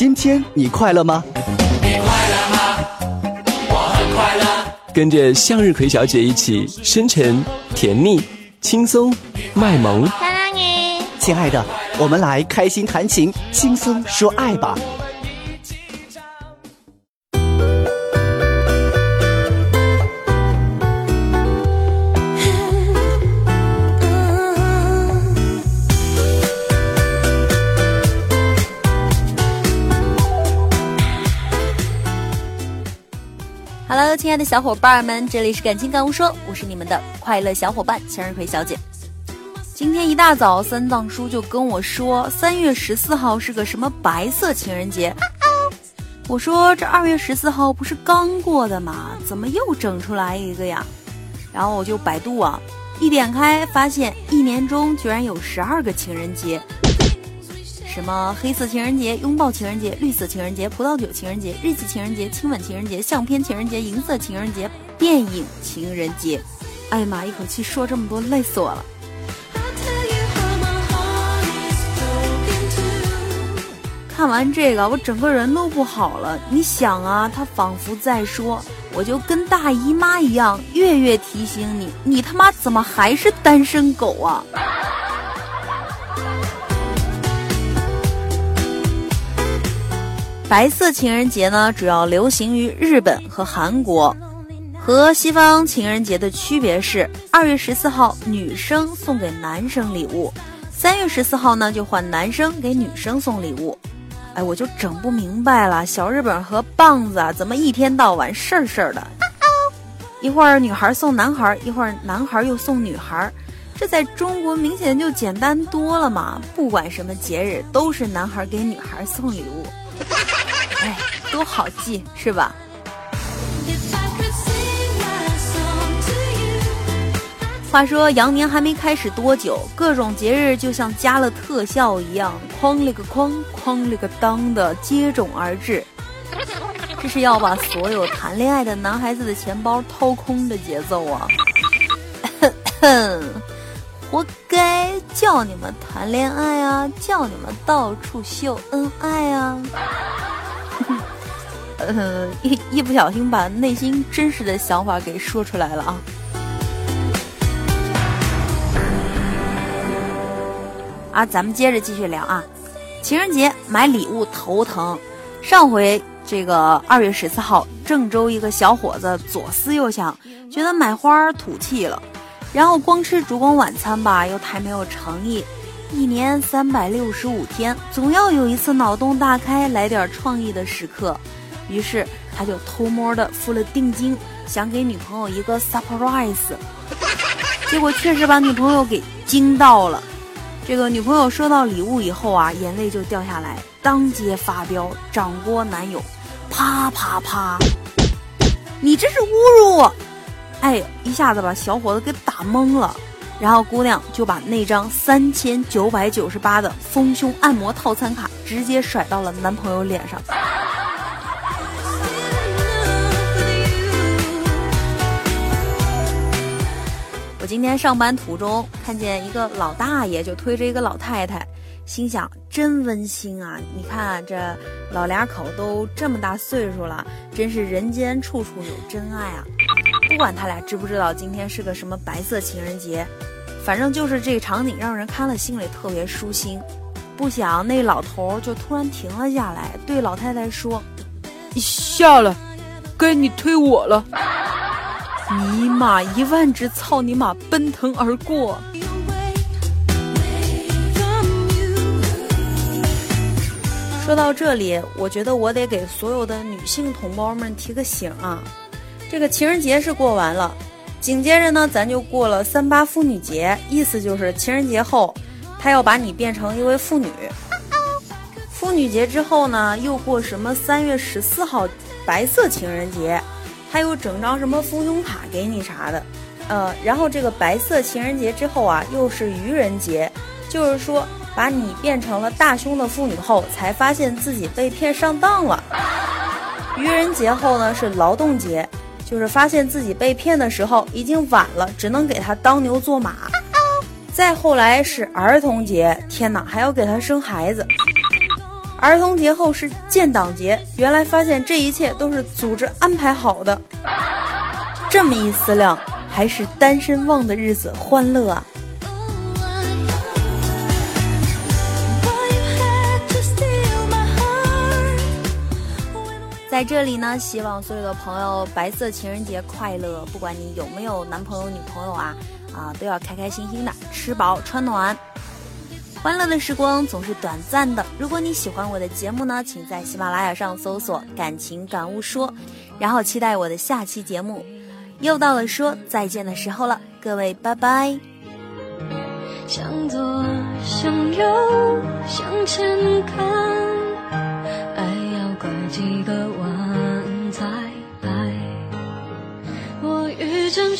今天你快乐吗？你快乐吗？我很快乐。跟着向日葵小姐一起深沉、甜蜜、轻松、卖萌。亲爱的，我们来开心弹琴，轻松说爱吧。亲爱的小伙伴们，这里是感情感悟说，我是你们的快乐小伙伴向日葵小姐。今天一大早，三藏叔就跟我说，三月十四号是个什么白色情人节。我说这二月十四号不是刚过的吗？怎么又整出来一个呀？然后我就百度啊，一点开发现一年中居然有十二个情人节。什么黑色情人节、拥抱情人节、绿色情人节、葡萄酒情人节、日记情人节、亲吻情人节、相片情人节、银色情人节、电影情人节。哎呀妈！一口气说这么多，累死我了。看完这个，我整个人都不好了。你想啊，他仿佛在说，我就跟大姨妈一样，月月提醒你，你他妈怎么还是单身狗啊？白色情人节呢，主要流行于日本和韩国。和西方情人节的区别是，二月十四号女生送给男生礼物，三月十四号呢就换男生给女生送礼物。哎，我就整不明白了，小日本和棒子啊，怎么一天到晚事儿事儿的？一会儿女孩送男孩，一会儿男孩又送女孩，这在中国明显就简单多了嘛！不管什么节日，都是男孩给女孩送礼物。哎，多好记是吧？话说羊年还没开始多久，各种节日就像加了特效一样，哐了个哐，哐了个当的接踵而至。这是要把所有谈恋爱的男孩子的钱包掏空的节奏啊！活该叫你们谈恋爱啊，叫你们到处秀恩爱啊！呃，一一不小心把内心真实的想法给说出来了啊！啊，咱们接着继续聊啊。情人节买礼物头疼，上回这个二月十四号，郑州一个小伙子左思右想，觉得买花土气了，然后光吃烛光晚餐吧，又太没有诚意。一年三百六十五天，总要有一次脑洞大开，来点创意的时刻。于是他就偷摸的付了定金，想给女朋友一个 surprise，结果确实把女朋友给惊到了。这个女朋友收到礼物以后啊，眼泪就掉下来，当街发飙，掌掴男友，啪啪啪！你这是侮辱我！哎，一下子把小伙子给打懵了。然后姑娘就把那张三千九百九十八的丰胸按摩套餐卡直接甩到了男朋友脸上。我今天上班途中看见一个老大爷就推着一个老太太，心想真温馨啊！你看这老俩口都这么大岁数了，真是人间处处有真爱啊！不管他俩知不知道今天是个什么白色情人节，反正就是这个场景让人看了心里特别舒心。不想那老头就突然停了下来，对老太太说：“你下来，该你推我了。”尼玛，一万只操你妈奔腾而过。说到这里，我觉得我得给所有的女性同胞们提个醒啊！这个情人节是过完了，紧接着呢，咱就过了三八妇女节，意思就是情人节后，他要把你变成一位妇女。妇女节之后呢，又过什么三月十四号白色情人节。他又整张什么丰胸卡给你啥的，呃，然后这个白色情人节之后啊，又是愚人节，就是说把你变成了大胸的妇女后，才发现自己被骗上当了。愚人节后呢是劳动节，就是发现自己被骗的时候已经晚了，只能给他当牛做马。再后来是儿童节，天哪，还要给他生孩子。儿童节后是建党节，原来发现这一切都是组织安排好的。这么一思量，还是单身汪的日子欢乐啊！在这里呢，希望所有的朋友白色情人节快乐！不管你有没有男朋友、女朋友啊，啊，都要开开心心的，吃饱穿暖。欢乐的时光总是短暂的。如果你喜欢我的节目呢，请在喜马拉雅上搜索“感情感悟说”，然后期待我的下期节目。又到了说再见的时候了，各位，拜拜。向左，向右，向前看，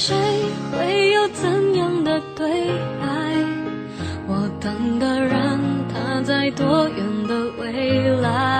谁，会有怎样的对白？我等的人，他在多远的未来？